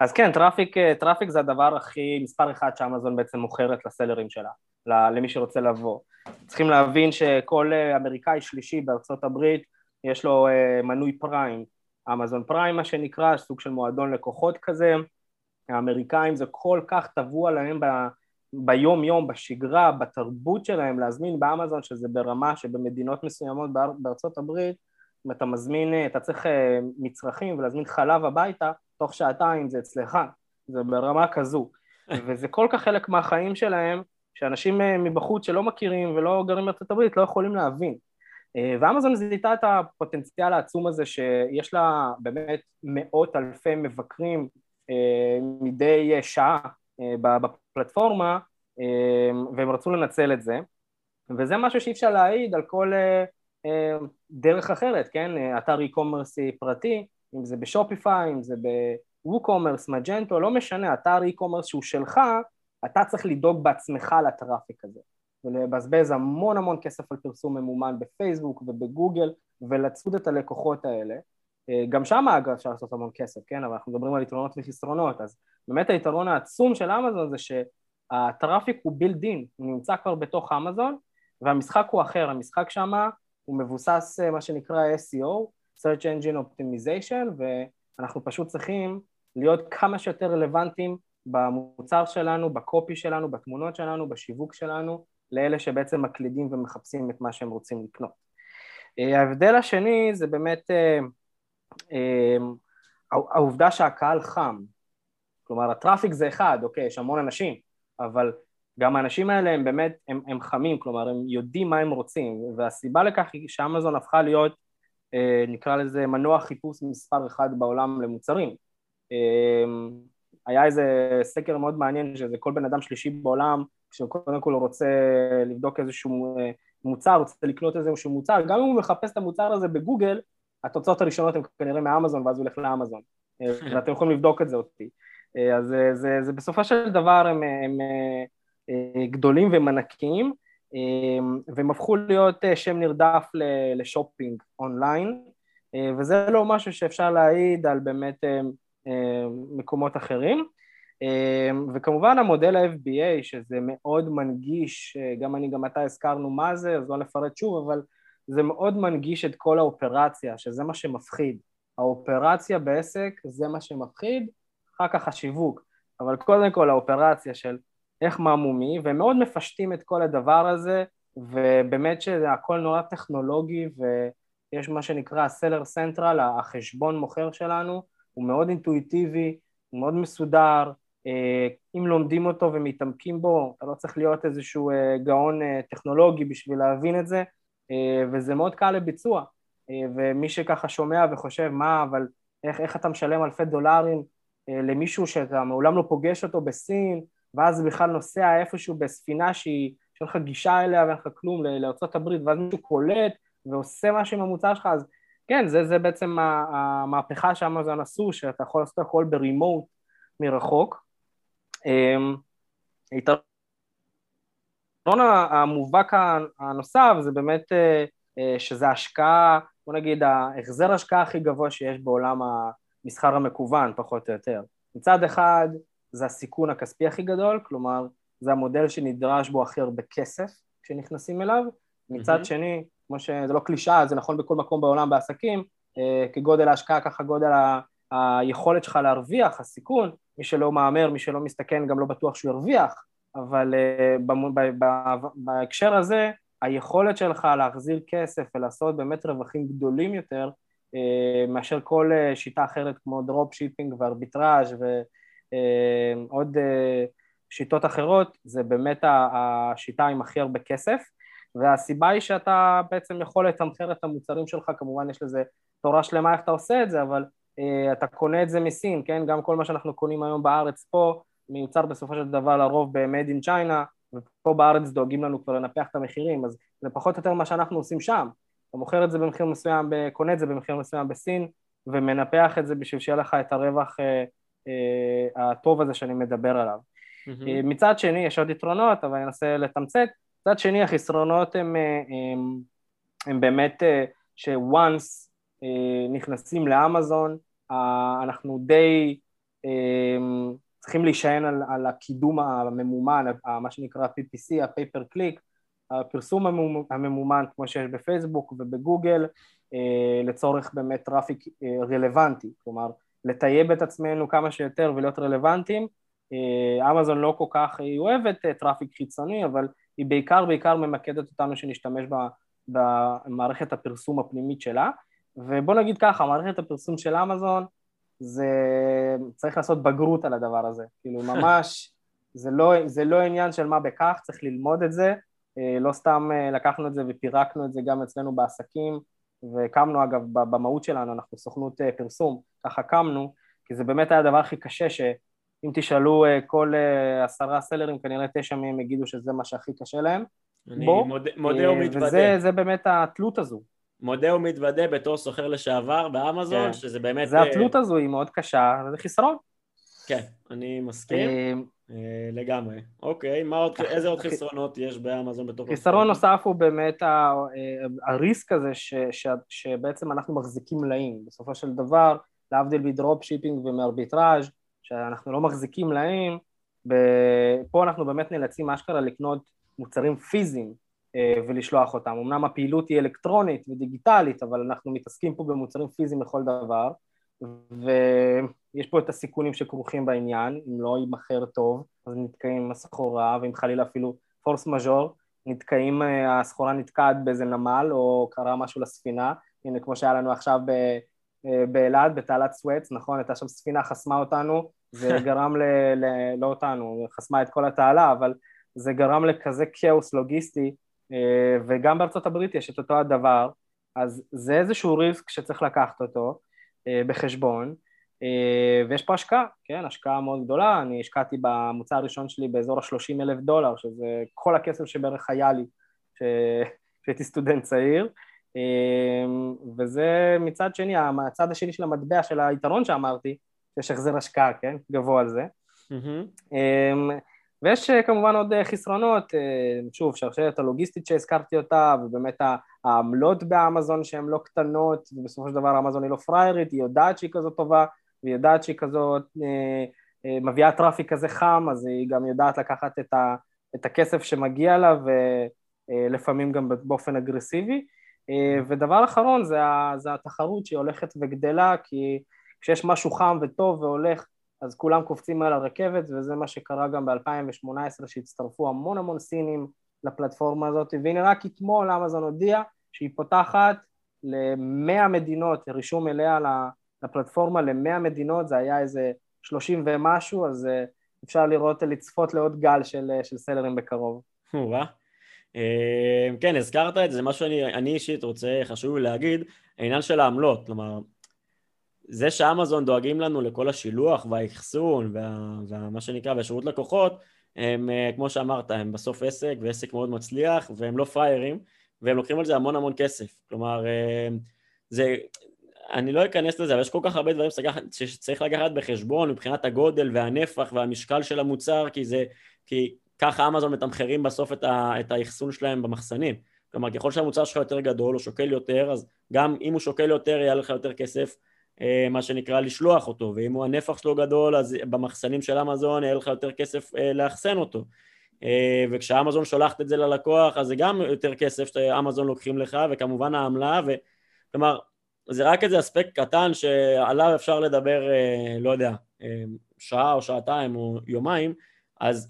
Speaker 3: אז כן, traffic, traffic זה הדבר הכי, מספר אחד שאמזון בעצם מוכרת לסלרים שלה, למי שרוצה לבוא. צריכים להבין שכל אמריקאי שלישי בארצות הברית יש לו מנוי Prime, אמזון Prime מה שנקרא, סוג של מועדון לקוחות כזה, האמריקאים זה כל כך טבוע להם ב, ביום יום, בשגרה, בתרבות שלהם להזמין באמזון שזה ברמה שבמדינות מסוימות באר, בארצות הברית אם אתה מזמין, אתה צריך אה, מצרכים ולהזמין חלב הביתה, תוך שעתיים זה אצלך, זה ברמה כזו. וזה כל כך חלק מהחיים שלהם שאנשים אה, מבחוץ שלא מכירים ולא גרים בארצות הברית לא יכולים להבין. אה, ואמזון זיהתה את הפוטנציאל העצום הזה שיש לה באמת מאות אלפי מבקרים אה, מדי שעה בפלטפורמה והם רצו לנצל את זה. וזה משהו שאי אפשר להעיד על כל דרך אחרת, כן? אתר e-commerce פרטי, אם זה בשופיפיי, אם זה ב-WooCommerce, מג'נטו, לא משנה, אתר e-commerce שהוא שלך, אתה צריך לדאוג בעצמך לטראפיק הזה. ולבזבז המון המון כסף על פרסום ממומן בפייסבוק ובגוגל ולצוד את הלקוחות האלה. אה, גם שם אגב אפשר לעשות המון כסף, כן? אבל אנחנו מדברים על יתרונות וחסרונות, אז באמת היתרון העצום של אמזון זה שהטראפיק הוא בילד אין, הוא נמצא כבר בתוך אמזון והמשחק הוא אחר, המשחק שם הוא מבוסס אה, מה שנקרא SEO, Search Engine Optimization, ואנחנו פשוט צריכים להיות כמה שיותר רלוונטיים במוצר שלנו, בקופי שלנו, בתמונות שלנו, בשיווק שלנו, לאלה שבעצם מקלידים ומחפשים את מה שהם רוצים לקנות. אה, ההבדל השני זה באמת אה, אה, העובדה שהקהל חם, כלומר הטראפיק זה אחד, אוקיי, יש המון אנשים, אבל גם האנשים האלה הם באמת, הם, הם חמים, כלומר הם יודעים מה הם רוצים, והסיבה לכך היא שאמזון הפכה להיות, נקרא לזה מנוע חיפוש מספר אחד בעולם למוצרים. היה איזה סקר מאוד מעניין שזה כל בן אדם שלישי בעולם כשהוא קודם כל רוצה לבדוק איזשהו אה, מוצר, רוצה לקנות איזשהו מוצר, גם אם הוא מחפש את המוצר הזה בגוגל, התוצאות הראשונות הן כנראה מאמזון ואז הוא הולך לאמזון, אה, ואתם יכולים לבדוק את זה אותי. אה, אז זה, זה, זה בסופו של דבר הם, הם, הם גדולים והם ענקיים, והם הפכו להיות שם נרדף לשופינג אונליין, וזה לא משהו שאפשר להעיד על באמת מקומות אחרים. אמ, וכמובן המודל ה-FBA שזה מאוד מנגיש, אה, גם אני גם אתה הזכרנו מה זה, אז לא נפרט שוב, אבל זה מאוד מנגיש את כל האופרציה, שזה מה שמפחיד. האופרציה בעסק זה מה שמפחיד, אחר כך השיווק, אבל קודם כל האופרציה של איך ממומי, והם מאוד מפשטים את כל הדבר הזה, ובאמת שזה הכל נורא טכנולוגי, ויש מה שנקרא סלר סנטרל, החשבון מוכר שלנו, הוא מאוד אינטואיטיבי, הוא מאוד מסודר, אה, אם לומדים אותו ומתעמקים בו, אתה לא צריך להיות איזשהו אה, גאון אה, טכנולוגי בשביל להבין את זה, וזה מאוד קל לביצוע. ומי שככה שומע וחושב, מה, אבל איך, איך אתה משלם אלפי דולרים למישהו שאתה מעולם לא פוגש אותו בסין, ואז בכלל נוסע איפשהו בספינה שהיא, שאין לך גישה אליה ואין לך כלום לארה"ב, ואז מישהו קולט ועושה משהו עם המוצר שלך, אז כן, זה, זה בעצם המהפכה שאמזון עשו, שאתה יכול לעשות הכל ברימוט מרחוק. אמ, היתרון המובהק הנוסף זה באמת אה, אה, שזה השקעה, בוא נגיד ההחזר השקעה הכי גבוה שיש בעולם המסחר המקוון פחות או יותר. מצד אחד זה הסיכון הכספי הכי גדול, כלומר זה המודל שנדרש בו הכי הרבה כסף כשנכנסים אליו, מצד mm-hmm. שני, כמו שזה לא קלישאה, זה נכון בכל מקום בעולם בעסקים, אה, כגודל ההשקעה ככה גודל ה... היכולת שלך להרוויח, הסיכון, מי שלא מהמר, מי שלא מסתכן גם לא בטוח שהוא ירוויח, אבל uh, בהקשר הזה היכולת שלך להחזיר כסף ולעשות באמת רווחים גדולים יותר uh, מאשר כל uh, שיטה אחרת כמו drop shipping וארביטראז' ועוד uh, שיטות אחרות, זה באמת השיטה עם הכי הרבה כסף והסיבה היא שאתה בעצם יכול לתמחר את המוצרים שלך, כמובן יש לזה תורה שלמה איך אתה עושה את זה, אבל אה, אתה קונה את זה מסין, כן? גם כל מה שאנחנו קונים היום בארץ פה מיוצר בסופו של דבר לרוב ב-made in China ופה בארץ דואגים לנו כבר לנפח את המחירים אז זה פחות או יותר מה שאנחנו עושים שם אתה מוכר את זה במחיר מסוים, קונה את זה במחיר מסוים בסין ומנפח את זה בשביל שיהיה לך את הרווח אה, אה, הטוב הזה שאני מדבר עליו. Mm-hmm. אה, מצד שני יש עוד יתרונות אבל אני אנסה לתמצת, מצד שני החסרונות הם, אה, הם, הם באמת אה, ש-once נכנסים לאמזון, אנחנו די צריכים להישען על, על הקידום הממומן, מה שנקרא PPC, ה-Pay Per Click, הפרסום הממומן כמו שיש בפייסבוק ובגוגל, לצורך באמת traffic רלוונטי, כלומר לטייב את עצמנו כמה שיותר ולהיות רלוונטיים. אמזון לא כל כך, היא אוהבת traffic חיצוני, אבל היא בעיקר בעיקר ממקדת אותנו שנשתמש במערכת הפרסום הפנימית שלה. ובוא נגיד ככה, מערכת הפרסום של אמזון, זה צריך לעשות בגרות על הדבר הזה, כאילו ממש, זה לא, זה לא עניין של מה בכך, צריך ללמוד את זה, לא סתם לקחנו את זה ופירקנו את זה גם אצלנו בעסקים, והקמנו אגב, במהות שלנו, אנחנו סוכנות פרסום, ככה קמנו, כי זה באמת היה הדבר הכי קשה, שאם תשאלו כל עשרה סלרים, כנראה תשע מהם יגידו שזה מה שהכי קשה להם.
Speaker 2: אני בוא, מודה, מודה ומתוודה.
Speaker 3: וזה באמת התלות הזו.
Speaker 2: מודה ומתוודה בתור סוחר לשעבר באמזון, כן. שזה באמת...
Speaker 3: זה התלות הזו, היא מאוד קשה, וזה חיסרון.
Speaker 2: כן, אני מסכים. אה, לגמרי. אוקיי, מה עוד, איזה עוד חסרונות יש באמזון בתוך...
Speaker 3: חיסרון נוסף הוא באמת אה, ה risk הזה ש, ש, שבעצם אנחנו מחזיקים מלאים. בסופו של דבר, להבדיל מ drop shipping ומארביטראז' שאנחנו לא מחזיקים מלאים, פה אנחנו באמת נאלצים אשכרה לקנות מוצרים פיזיים אה, ולשלוח אותם. אמנם הפעילות היא אלקטרונית ודיגיטלית, אבל אנחנו מתעסקים פה במוצרים פיזיים לכל דבר, ויש פה את הסיכונים שכרוכים בעניין, אם לא יימכר טוב, אז נתקעים עם הסחורה, ואם חלילה אפילו פורס מז'ור, נתקעים, אה, הסחורה נתקעת באיזה נמל, או קרה משהו לספינה, הנה כמו שהיה לנו עכשיו אה, באילת, בתעלת סואץ, נכון, הייתה שם ספינה, חסמה אותנו, זה גרם ל... ל... לא אותנו, חסמה את כל התעלה, אבל זה גרם לכזה כאוס לוגיסטי, אה, וגם בארצות הברית יש את אותו הדבר, אז זה איזשהו ריסק שצריך לקחת אותו בחשבון, אה, ויש פה השקעה, כן, השקעה מאוד גדולה, אני השקעתי במוצר הראשון שלי באזור ה-30 אלף דולר, שזה כל הכסף שבערך היה לי כשהייתי סטודנט צעיר, וזה מצד שני, הצד השני של המטבע של היתרון שאמרתי, שיש החזר השקעה, כן, גבוה על זה. Mm-hmm. ויש אה, כמובן עוד אה, חסרונות, אה, שוב, שרשרת הלוגיסטית שהזכרתי אותה, ובאמת העמלות באמזון שהן לא קטנות, ובסופו של דבר אמזון היא לא פריירית, היא יודעת שהיא כזאת טובה, והיא יודעת שהיא כזאת מביאה traffic כזה חם, אז היא גם יודעת לקחת את, ה, את הכסף שמגיע לה, ולפעמים גם באופן אגרסיבי. ודבר אחרון זה, זה התחרות שהיא הולכת וגדלה, כי כשיש משהו חם וטוב והולך אז כולם קופצים על הרכבת, וזה מה שקרה גם ב-2018, שהצטרפו המון המון סינים לפלטפורמה הזאת, והנה רק אתמול אמזון הודיעה שהיא פותחת ל-100 מדינות, רישום אליה לפלטפורמה ל-100 מדינות, זה היה איזה 30 ומשהו, אז אה, אפשר לראות, לצפות לעוד גל של, אה, של סלרים בקרוב.
Speaker 2: אה, כן, הזכרת את זה, זה משהו שאני אישית רוצה, חשוב לי להגיד, העניין של העמלות, כלומר, זה שאמזון דואגים לנו לכל השילוח והאחסון ומה וה, שנקרא והשירות לקוחות, הם כמו שאמרת, הם בסוף עסק ועסק מאוד מצליח והם לא פראיירים והם לוקחים על זה המון המון כסף. כלומר, אה, זה, אני לא אכנס לזה, אבל יש כל כך הרבה דברים שצריך לקחת בחשבון מבחינת הגודל והנפח והמשקל של המוצר, כי זה, כי ככה אמזון מתמחרים בסוף את, ה, את האחסון שלהם במחסנים. כלומר, ככל שהמוצר שלך יותר גדול או שוקל יותר, אז גם אם הוא שוקל יותר, יהיה לך יותר כסף אה, מה שנקרא לשלוח אותו, ואם הוא הנפח שלו גדול אז במחסנים של אמזון יהיה לך יותר כסף אה, לאחסן אותו. אה, וכשאמזון שולחת את זה ללקוח אז זה גם יותר כסף שאמזון לוקחים לך וכמובן העמלה ו... כלומר זה רק איזה אספקט קטן שעליו אפשר לדבר לא יודע שעה או שעתיים או יומיים אז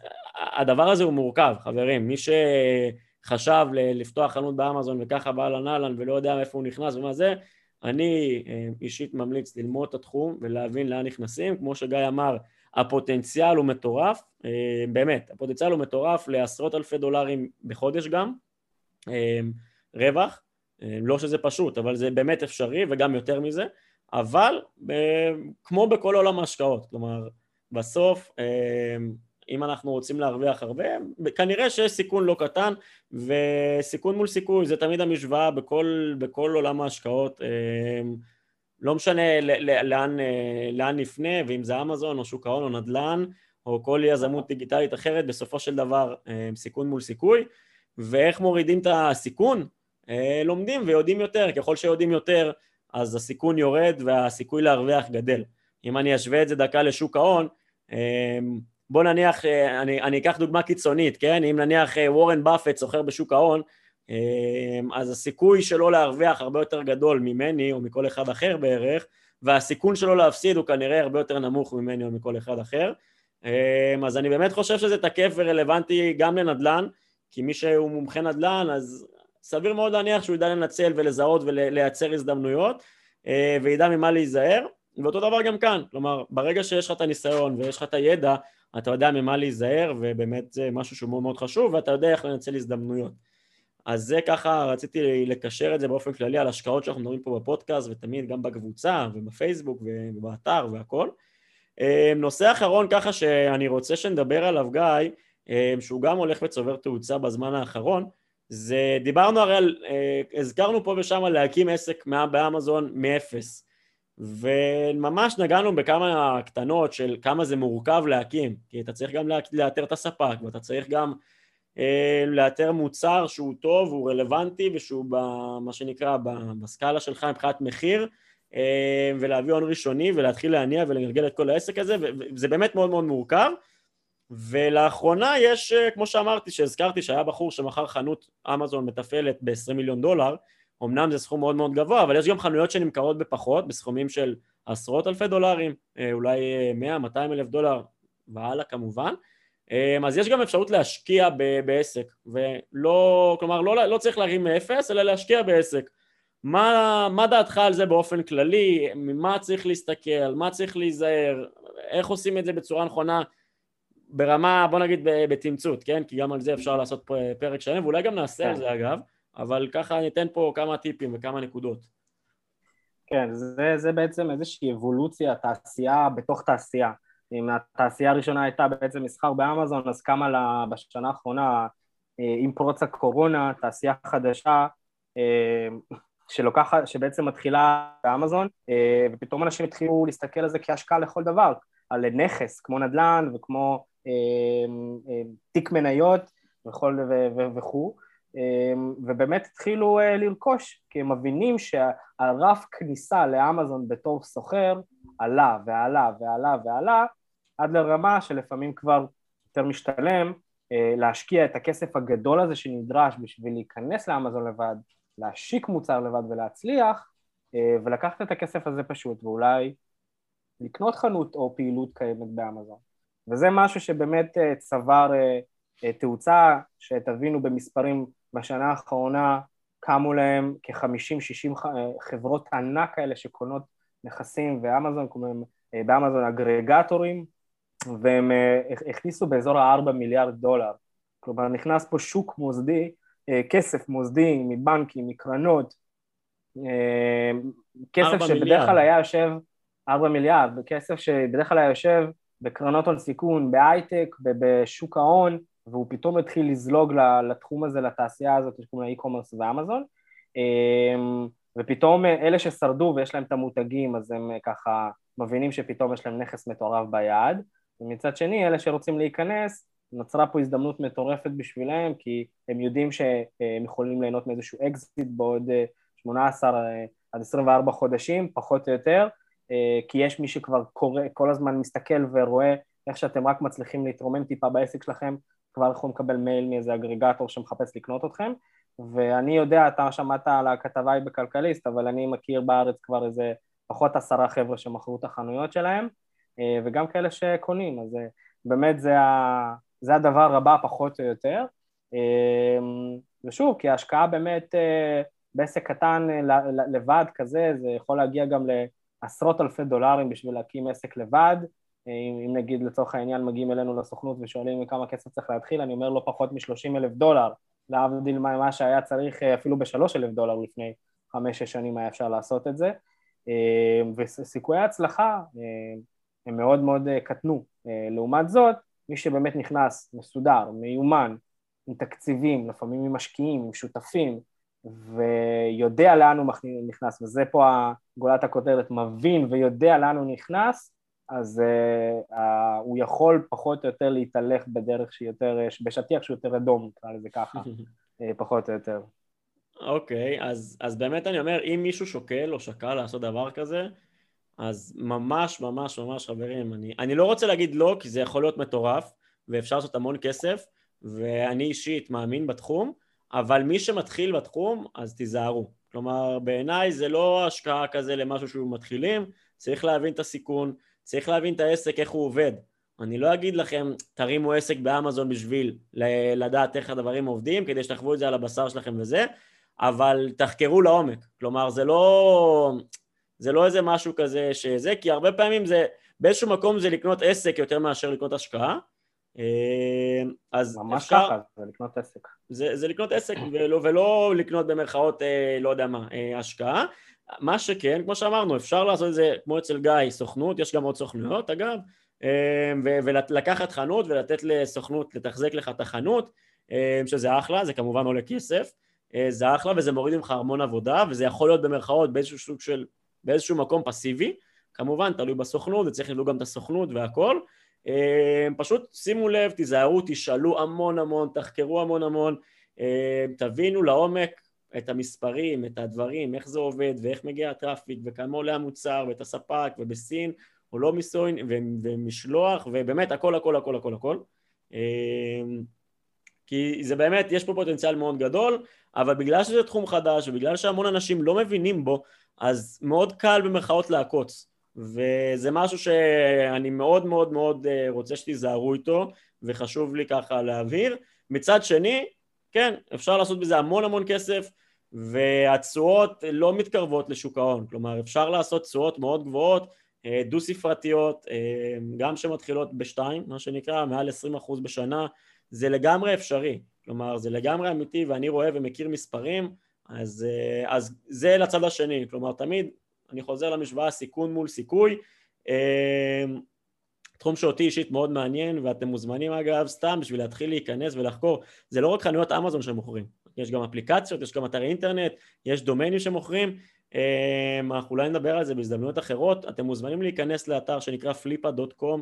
Speaker 2: הדבר הזה הוא מורכב חברים. מי שחשב לפתוח חנות באמזון וככה בא לנהלן ולא יודע מאיפה הוא נכנס ומה זה אני אה, אישית ממליץ ללמוד את התחום ולהבין לאן נכנסים, כמו שגיא אמר, הפוטנציאל הוא מטורף, אה, באמת, הפוטנציאל הוא מטורף לעשרות אלפי דולרים בחודש גם, אה, רווח, לא שזה פשוט, אבל זה באמת אפשרי וגם יותר מזה, אבל כמו בכל עולם ההשקעות, כלומר בסוף אם אנחנו רוצים להרוויח הרבה, כנראה שיש סיכון לא קטן, וסיכון מול סיכוי זה תמיד המשוואה בכל, בכל עולם ההשקעות. לא משנה לאן, לאן נפנה, ואם זה אמזון או שוק ההון או נדל"ן, או כל יזמות דיגיטלית אחרת, בסופו של דבר אמ, סיכון מול סיכוי. ואיך מורידים את הסיכון? אה, לומדים ויודעים יותר, ככל שיודעים יותר אז הסיכון יורד והסיכוי להרוויח גדל. אם אני אשווה את זה דקה לשוק ההון, בוא נניח, אני, אני אקח דוגמה קיצונית, כן? אם נניח וורן באפט סוחר בשוק ההון, אז הסיכוי שלו להרוויח הרבה יותר גדול ממני או מכל אחד אחר בערך, והסיכון שלו להפסיד הוא כנראה הרבה יותר נמוך ממני או מכל אחד אחר. אז אני באמת חושב שזה תקף ורלוונטי גם לנדל"ן, כי מי שהוא מומחה נדל"ן אז סביר מאוד להניח שהוא ידע לנצל ולזהות ולייצר הזדמנויות וידע ממה להיזהר ואותו דבר גם כאן, כלומר ברגע שיש לך את הניסיון ויש לך את הידע אתה יודע ממה להיזהר ובאמת זה משהו שהוא מאוד מאוד חשוב ואתה יודע איך לנצל הזדמנויות אז זה ככה רציתי לקשר את זה באופן כללי על השקעות שאנחנו מדברים פה בפודקאסט ותמיד גם בקבוצה ובפייסבוק ובאתר והכל. נושא אחרון ככה שאני רוצה שנדבר עליו גיא שהוא גם הולך וצובר תאוצה בזמן האחרון זה דיברנו הרי על, הזכרנו פה ושם להקים עסק באמזון מאפס. וממש נגענו בכמה קטנות של כמה זה מורכב להקים, כי אתה צריך גם לאתר את הספק ואתה צריך גם אה, לאתר מוצר שהוא טוב, הוא רלוונטי ושהוא במה שנקרא בסקאלה שלך מבחינת מחיר אה, ולהביא הון ראשוני ולהתחיל להניע ולגלגל את כל העסק הזה וזה באמת מאוד מאוד מורכב ולאחרונה יש, אה, כמו שאמרתי, שהזכרתי שהיה בחור שמכר חנות אמזון מתפעלת ב-20 מיליון דולר אמנם זה סכום מאוד מאוד גבוה, אבל יש גם חנויות שנמכרות בפחות, בסכומים של עשרות אלפי דולרים, אה, אולי 100-200 אה, אלף דולר והלאה כמובן. אה, אז יש גם אפשרות להשקיע ב- בעסק, ולא, כלומר לא, לא צריך להרים מאפס, אלא להשקיע בעסק. מה, מה דעתך על זה באופן כללי? ממה צריך להסתכל? מה צריך להיזהר? איך עושים את זה בצורה נכונה? ברמה, בוא נגיד בתמצות, כן? כי גם על זה אפשר לעשות פרק שלם, ואולי גם נעשה על כן. זה אגב. אבל ככה ניתן פה כמה טיפים וכמה נקודות.
Speaker 3: כן, זה, זה בעצם איזושהי אבולוציה, תעשייה בתוך תעשייה. אם התעשייה הראשונה הייתה בעצם מסחר באמזון, אז קמה לה בשנה האחרונה, אה, עם פרוץ הקורונה, תעשייה חדשה, אה, שלוקחת, שבעצם מתחילה באמזון, אה, ופתאום אנשים התחילו להסתכל על זה כהשקעה לכל דבר, על נכס, כמו נדל"ן וכמו תיק מניות וכו'. אמ, ובאמת התחילו אה, לרכוש, כי הם מבינים שהרף כניסה לאמזון בתור סוחר עלה ועלה ועלה ועלה, עד לרמה שלפעמים כבר יותר משתלם אה, להשקיע את הכסף הגדול הזה שנדרש בשביל להיכנס לאמזון לבד, להשיק מוצר לבד ולהצליח, אה, ולקחת את הכסף הזה פשוט ואולי לקנות חנות או פעילות קיימת באמזון. וזה משהו שבאמת צבר תאוצה, שתבינו במספרים בשנה האחרונה קמו להם כ-50-60 חברות ענק כאלה שקונות נכסים ואמזון, אה, באמזון אגרגטורים, והם אה, הכניסו באזור ה-4 מיליארד דולר. כלומר, נכנס פה שוק מוסדי, אה, כסף מוסדי מבנקים, מקרנות, כסף שבדרך כלל היה יושב, 4 מיליארד, כסף שבדרך כלל היה יושב בקרנות הון סיכון, בהייטק, בשוק ההון, והוא פתאום התחיל לזלוג לתחום הזה, לתעשייה הזאת, שקוראים לה e-commerce ואמזון, אמ, ופתאום אלה ששרדו ויש להם את המותגים, אז הם ככה מבינים שפתאום יש להם נכס מטורף ביד, ומצד שני, אלה שרוצים להיכנס, נוצרה פה הזדמנות מטורפת בשבילם, כי הם יודעים שהם יכולים ליהנות מאיזשהו אקזיט בעוד 18 אה, עד 24 חודשים, פחות או יותר, אה, כי יש מי שכבר קורא, כל הזמן מסתכל ורואה איך שאתם רק מצליחים להתרומם טיפה בעסק שלכם, כבר יכולים לקבל מייל מאיזה אגרגטור שמחפש לקנות אתכם, ואני יודע, אתה שמעת על הכתבה היא בכלכליסט, אבל אני מכיר בארץ כבר איזה פחות עשרה חבר'ה שמכרו את החנויות שלהם, אה, וגם כאלה שקונים, אז אה, באמת זה, ה, זה הדבר הבא פחות או יותר. אה, ושוב, כי ההשקעה באמת בעסק קטן לבד כזה, זה יכול להגיע גם לעשרות אלפי דולרים בשביל להקים עסק לבד, אם, אם נגיד לצורך העניין מגיעים אלינו לסוכנות ושואלים כמה כסף צריך להתחיל, אני אומר לא פחות מ-30 אלף דולר, להבדיל מה שהיה צריך אה, אפילו בשלוש אלף דולר לפני חמש-שש שנים היה אפשר לעשות את זה, אה, וסיכויי ההצלחה אה, הם מאוד מאוד קטנו. לעומת זאת, מי שבאמת נכנס מסודר, מיומן, עם תקציבים, לפעמים עם משקיעים, עם שותפים, ויודע לאן הוא נכנס, וזה פה גולת הכותרת, מבין ויודע לאן הוא נכנס, אז uh, uh, הוא יכול פחות או יותר להתהלך בדרך שהיא יותר, בשטיח שהוא יותר אדום, נקרא לזה ככה, uh, פחות או יותר.
Speaker 2: אוקיי, okay, אז, אז באמת אני אומר, אם מישהו שוקל או שקל לעשות דבר כזה, אז ממש ממש ממש חברים, אני, אני לא רוצה להגיד לא, כי זה יכול להיות מטורף, ואפשר לעשות המון כסף, ואני אישית מאמין בתחום, אבל מי שמתחיל בתחום, אז תיזהרו. כלומר, בעיניי זה לא השקעה כזה למשהו שהוא מתחילים, צריך להבין את הסיכון, צריך להבין את העסק, איך הוא עובד. אני לא אגיד לכם, תרימו עסק באמזון בשביל לדעת איך הדברים עובדים, כדי שתחוו את זה על הבשר שלכם וזה, אבל תחקרו לעומק. כלומר, זה לא, זה לא איזה משהו כזה שזה, כי הרבה פעמים זה, באיזשהו מקום זה לקנות עסק יותר מאשר לקנות השקעה.
Speaker 3: אה, אז ממש אפשר... ככה, זה לקנות עסק.
Speaker 2: זה, זה לקנות עסק ולא, ולא לקנות במרכאות, אה, לא יודע מה, אה, השקעה. מה שכן, כמו שאמרנו, אפשר לעשות את זה כמו אצל גיא, סוכנות, יש גם עוד סוכנויות אגב, ולקחת חנות ולתת לסוכנות לתחזק לך את החנות, שזה אחלה, זה כמובן עולה כסף, זה אחלה וזה מוריד ממך המון עבודה, וזה יכול להיות במרכאות באיזשהו סוג של, באיזשהו מקום פסיבי, כמובן תלוי בסוכנות, וצריך לבדוק גם את הסוכנות והכל, פשוט שימו לב, תיזהרו, תשאלו המון המון, תחקרו המון המון, תבינו לעומק את המספרים, את הדברים, איך זה עובד ואיך מגיע הטראפיק וכמה עולה המוצר ואת הספק ובסין או לא מסין ומשלוח ובאמת הכל הכל הכל הכל הכל. כי זה באמת, יש פה פוטנציאל מאוד גדול אבל בגלל שזה תחום חדש ובגלל שהמון אנשים לא מבינים בו אז מאוד קל במרכאות לעקוץ. וזה משהו שאני מאוד מאוד מאוד אה, רוצה שתיזהרו איתו וחשוב לי ככה להבהיר. מצד שני כן אפשר לעשות בזה המון המון כסף והתשואות לא מתקרבות לשוק ההון, כלומר אפשר לעשות תשואות מאוד גבוהות, אה, דו ספרתיות, אה, גם שמתחילות בשתיים, מה שנקרא, מעל 20% בשנה, זה לגמרי אפשרי, כלומר זה לגמרי אמיתי ואני רואה ומכיר מספרים, אז, אה, אז זה לצד השני, כלומר תמיד אני חוזר למשוואה סיכון מול סיכוי, תחום שאותי אישית מאוד מעניין ואתם מוזמנים אגב סתם בשביל להתחיל להיכנס ולחקור, זה לא רק חנויות אמזון שמוכרים, יש גם אפליקציות, יש גם אתרי אינטרנט, יש דומיינים שמוכרים, אמ, אנחנו אולי נדבר על זה בהזדמנויות אחרות, אתם מוזמנים להיכנס לאתר שנקרא flipa.com,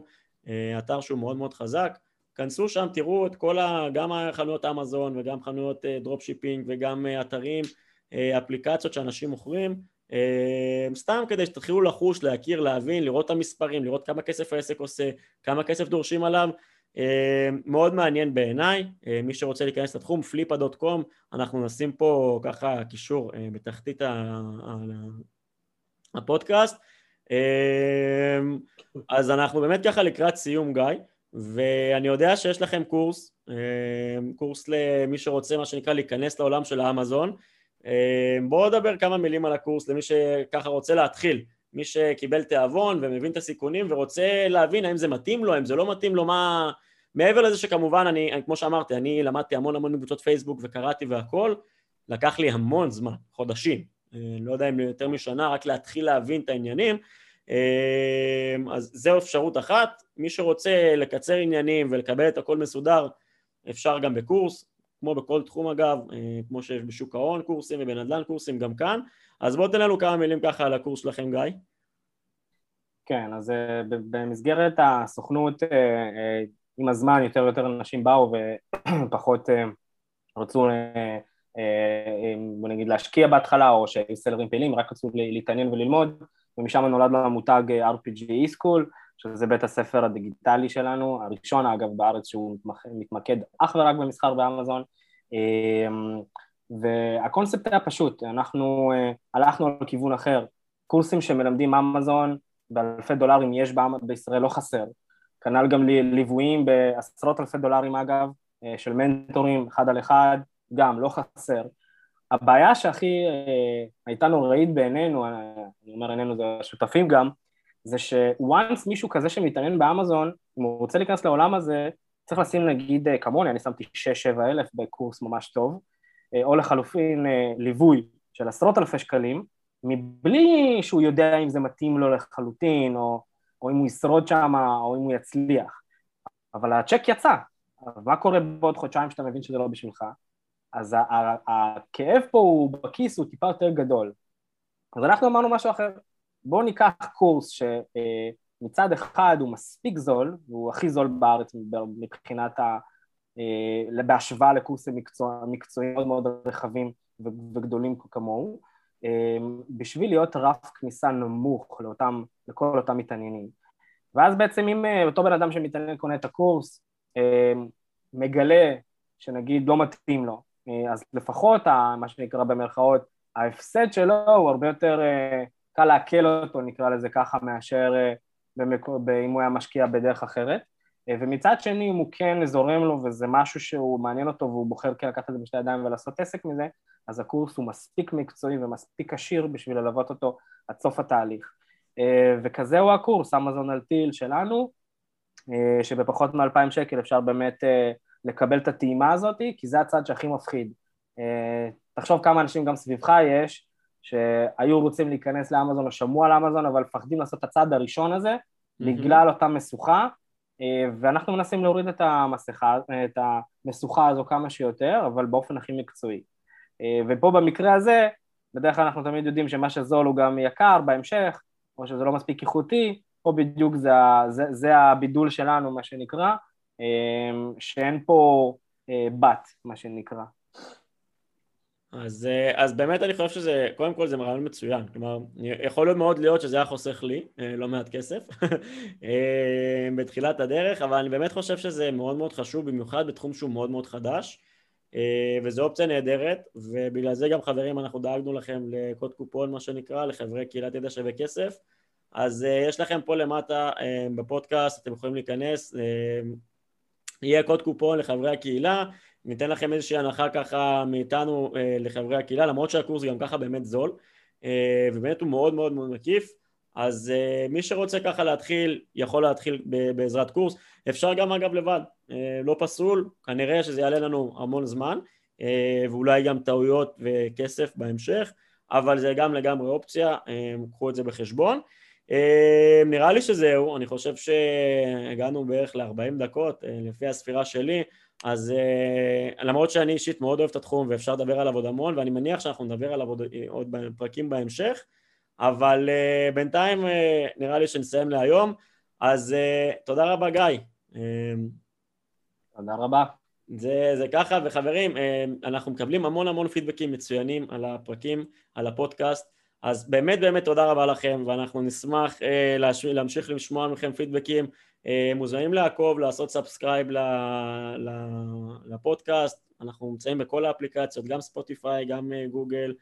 Speaker 2: אה, אתר שהוא מאוד מאוד חזק, כנסו שם, תראו את כל ה... גם חנויות אמזון וגם חנויות אה, shipping וגם אה, אתרים, אפליקציות שאנשים מוכרים, סתם כדי שתתחילו לחוש, להכיר, להבין, לראות את המספרים, לראות כמה כסף העסק עושה, כמה כסף דורשים עליו, אה, מאוד מעניין בעיניי, אה, מי שרוצה להיכנס לתחום, flipa.com, אנחנו נשים פה ככה קישור אה, בתחתית הפודקאסט. אז אנחנו באמת ככה לקראת סיום גיא, ואני יודע שיש לכם קורס, קורס למי שרוצה מה שנקרא להיכנס לעולם של האמזון. בואו נדבר כמה מילים על הקורס למי שככה רוצה להתחיל. מי שקיבל תיאבון ומבין את הסיכונים ורוצה להבין האם זה מתאים לו, האם זה לא מתאים לו, מה... מעבר לזה שכמובן, אני, כמו שאמרתי, אני למדתי המון המון בקבוצות פייסבוק וקראתי והכל, לקח לי המון זמן, חודשים, אה, לא יודע אם יותר משנה, רק להתחיל להבין את העניינים, אה, אז זו אפשרות אחת, מי שרוצה לקצר עניינים ולקבל את הכל מסודר, אפשר גם בקורס, כמו בכל תחום אגב, אה, כמו שיש בשוק ההון קורסים ובנדל"ן קורסים גם כאן, אז בואו תן לנו כמה מילים ככה על הקורס שלכם גיא.
Speaker 3: כן, אז אה, במסגרת הסוכנות אה, עם הזמן יותר ויותר אנשים באו ופחות רצו בוא נגיד להשקיע בהתחלה או שהיו סלרים פעילים, רק רצו להתעניין וללמוד ומשם נולד לנו המותג RPG e-School שזה בית הספר הדיגיטלי שלנו, הראשון אגב בארץ שהוא מתמקד אך ורק במסחר באמזון. אמ, והקונספט היה פשוט, אנחנו uh, הלכנו על כיוון אחר, קורסים שמלמדים אמזון באלפי דולרים יש בישראל לא חסר, כנ"ל גם ליוויים בעשרות אלפי דולרים אגב, uh, של מנטורים אחד על אחד, גם לא חסר. הבעיה שהכי הייתה נוראית בעינינו, אני אומר עינינו זה השותפים גם, זה שוואנס מישהו כזה שמתעניין באמזון, אם הוא רוצה להיכנס לעולם הזה, צריך לשים נגיד כמוני, אני שמתי 6-7 אלף בקורס ממש טוב, אה, או לחלופין אה, ליווי של עשרות אלפי שקלים, מבלי שהוא יודע אם זה מתאים לו לחלוטין, או, או אם הוא ישרוד שם, או אם הוא יצליח. אבל הצ'ק יצא, מה קורה בעוד חודשיים שאתה מבין שזה לא בשבילך? אז הכאב פה הוא בכיס הוא טיפה יותר גדול. אז אנחנו אמרנו משהו אחר, בואו ניקח קורס שמצד אחד הוא מספיק זול, והוא הכי זול בארץ מבחינת ה... אה, בהשוואה לקורסים מקצוע, מקצועיים מאוד מאוד רחבים וגדולים כמוהו, אה, בשביל להיות רף כניסה נמוך לאותם לכל אותם מתעניינים. ואז בעצם אם אותו בן אדם שמתעניין קונה את הקורס, מגלה שנגיד לא מתאים לו, אז לפחות מה שנקרא במרכאות, ההפסד שלו הוא הרבה יותר קל לעכל אותו, נקרא לזה ככה, מאשר אם הוא היה משקיע בדרך אחרת. אה, ומצד שני, אם הוא כן זורם לו וזה משהו שהוא מעניין אותו והוא בוחר כן לקחת את זה בשתי ידיים ולעשות עסק מזה, אז הקורס הוא מספיק מקצועי ומספיק עשיר בשביל ללוות אותו עד סוף התהליך. אה, וכזה הוא הקורס, אמזון על טיל שלנו, אה, שבפחות מ-2,000 שקל אפשר באמת לקבל את הטעימה הזאת, כי זה הצד שהכי מפחיד. תחשוב כמה אנשים גם סביבך יש, שהיו רוצים להיכנס לאמזון או שמעו על אמזון, אבל מפחדים לעשות את הצעד הראשון הזה, mm-hmm. בגלל אותה משוכה, אה, ואנחנו מנסים להוריד את המסכה, את המשוכה הזו כמה שיותר, אבל באופן הכי מקצועי. אה, ופה במקרה הזה, בדרך כלל אנחנו תמיד יודעים שמה שזול הוא גם יקר בהמשך, או שזה לא מספיק איכותי, פה בדיוק זה, זה, זה הבידול שלנו, מה שנקרא, אה, שאין פה בת, מה שנקרא.
Speaker 2: אז, אה, אז באמת אני חושב שזה, קודם כל זה רעיון מצוין, כלומר, יכול להיות מאוד להיות שזה היה חוסך לי אה, לא מעט כסף אה, בתחילת הדרך, אבל אני באמת חושב שזה מאוד מאוד חשוב, במיוחד בתחום שהוא מאוד מאוד חדש, וזו אופציה נהדרת, ובגלל זה גם חברים אנחנו דאגנו לכם לקוד קופון מה שנקרא, לחברי קהילת ידע שווה כסף, אז יש לכם פה למטה בפודקאסט, אתם יכולים להיכנס, יהיה קוד קופון לחברי הקהילה, ניתן לכם איזושהי הנחה ככה מאיתנו אה, לחברי הקהילה, למרות שהקורס גם ככה באמת זול, אה, ובאמת הוא מאוד מאוד מאוד מקיף, אז אה, מי שרוצה ככה להתחיל, יכול להתחיל בעזרת קורס, אפשר גם אגב לבד, אה, לא פסול, כנראה שזה יעלה לנו המון זמן, אה, ואולי גם טעויות וכסף בהמשך, אבל זה גם לגמרי אופציה, אה, קחו את זה בחשבון. אה, נראה לי שזהו, אני חושב שהגענו בערך ל-40 דקות, אה, לפי הספירה שלי, אז uh, למרות שאני אישית מאוד אוהב את התחום ואפשר לדבר עליו עוד המון ואני מניח שאנחנו נדבר עליו עוד, עוד פרקים בהמשך אבל uh, בינתיים נראה לי שנסיים להיום אז תודה רבה גיא.
Speaker 3: תודה רבה.
Speaker 2: זה, זה ככה וחברים אנחנו מקבלים המון המון פידבקים מצוינים על הפרקים, על הפודקאסט אז באמת באמת תודה רבה לכם ואנחנו נשמח uh, להמשיך לשמוע מכם פידבקים אה, מוזמנים לעקוב, לעשות subscribe לפודקאסט, אנחנו נמצאים בכל האפליקציות, גם ספוטיפיי, גם אה, גוגל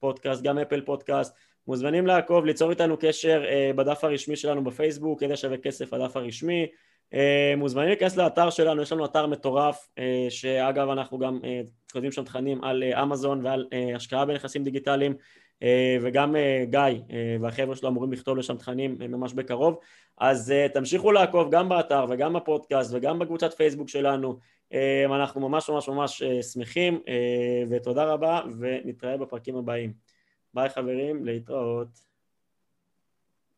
Speaker 2: פודקאסט, גם אפל פודקאסט, מוזמנים לעקוב, ליצור איתנו קשר אה, בדף הרשמי שלנו בפייסבוק, כדי שווה כסף הדף הרשמי, מוזמנים להיכנס לאתר שלנו, יש לנו אתר מטורף, שאגב אנחנו גם כותבים שם תכנים על אמזון ועל השקעה בנכסים דיגיטליים. אה, וגם אה, גיא אה, והחבר'ה שלו אמורים לכתוב לשם תכנים ממש בקרוב. אז תמשיכו לעקוב גם באתר וגם בפודקאסט וגם בקבוצת פייסבוק שלנו. אנחנו ממש ממש ממש שמחים ותודה רבה ונתראה בפרקים הבאים. ביי חברים, להתראות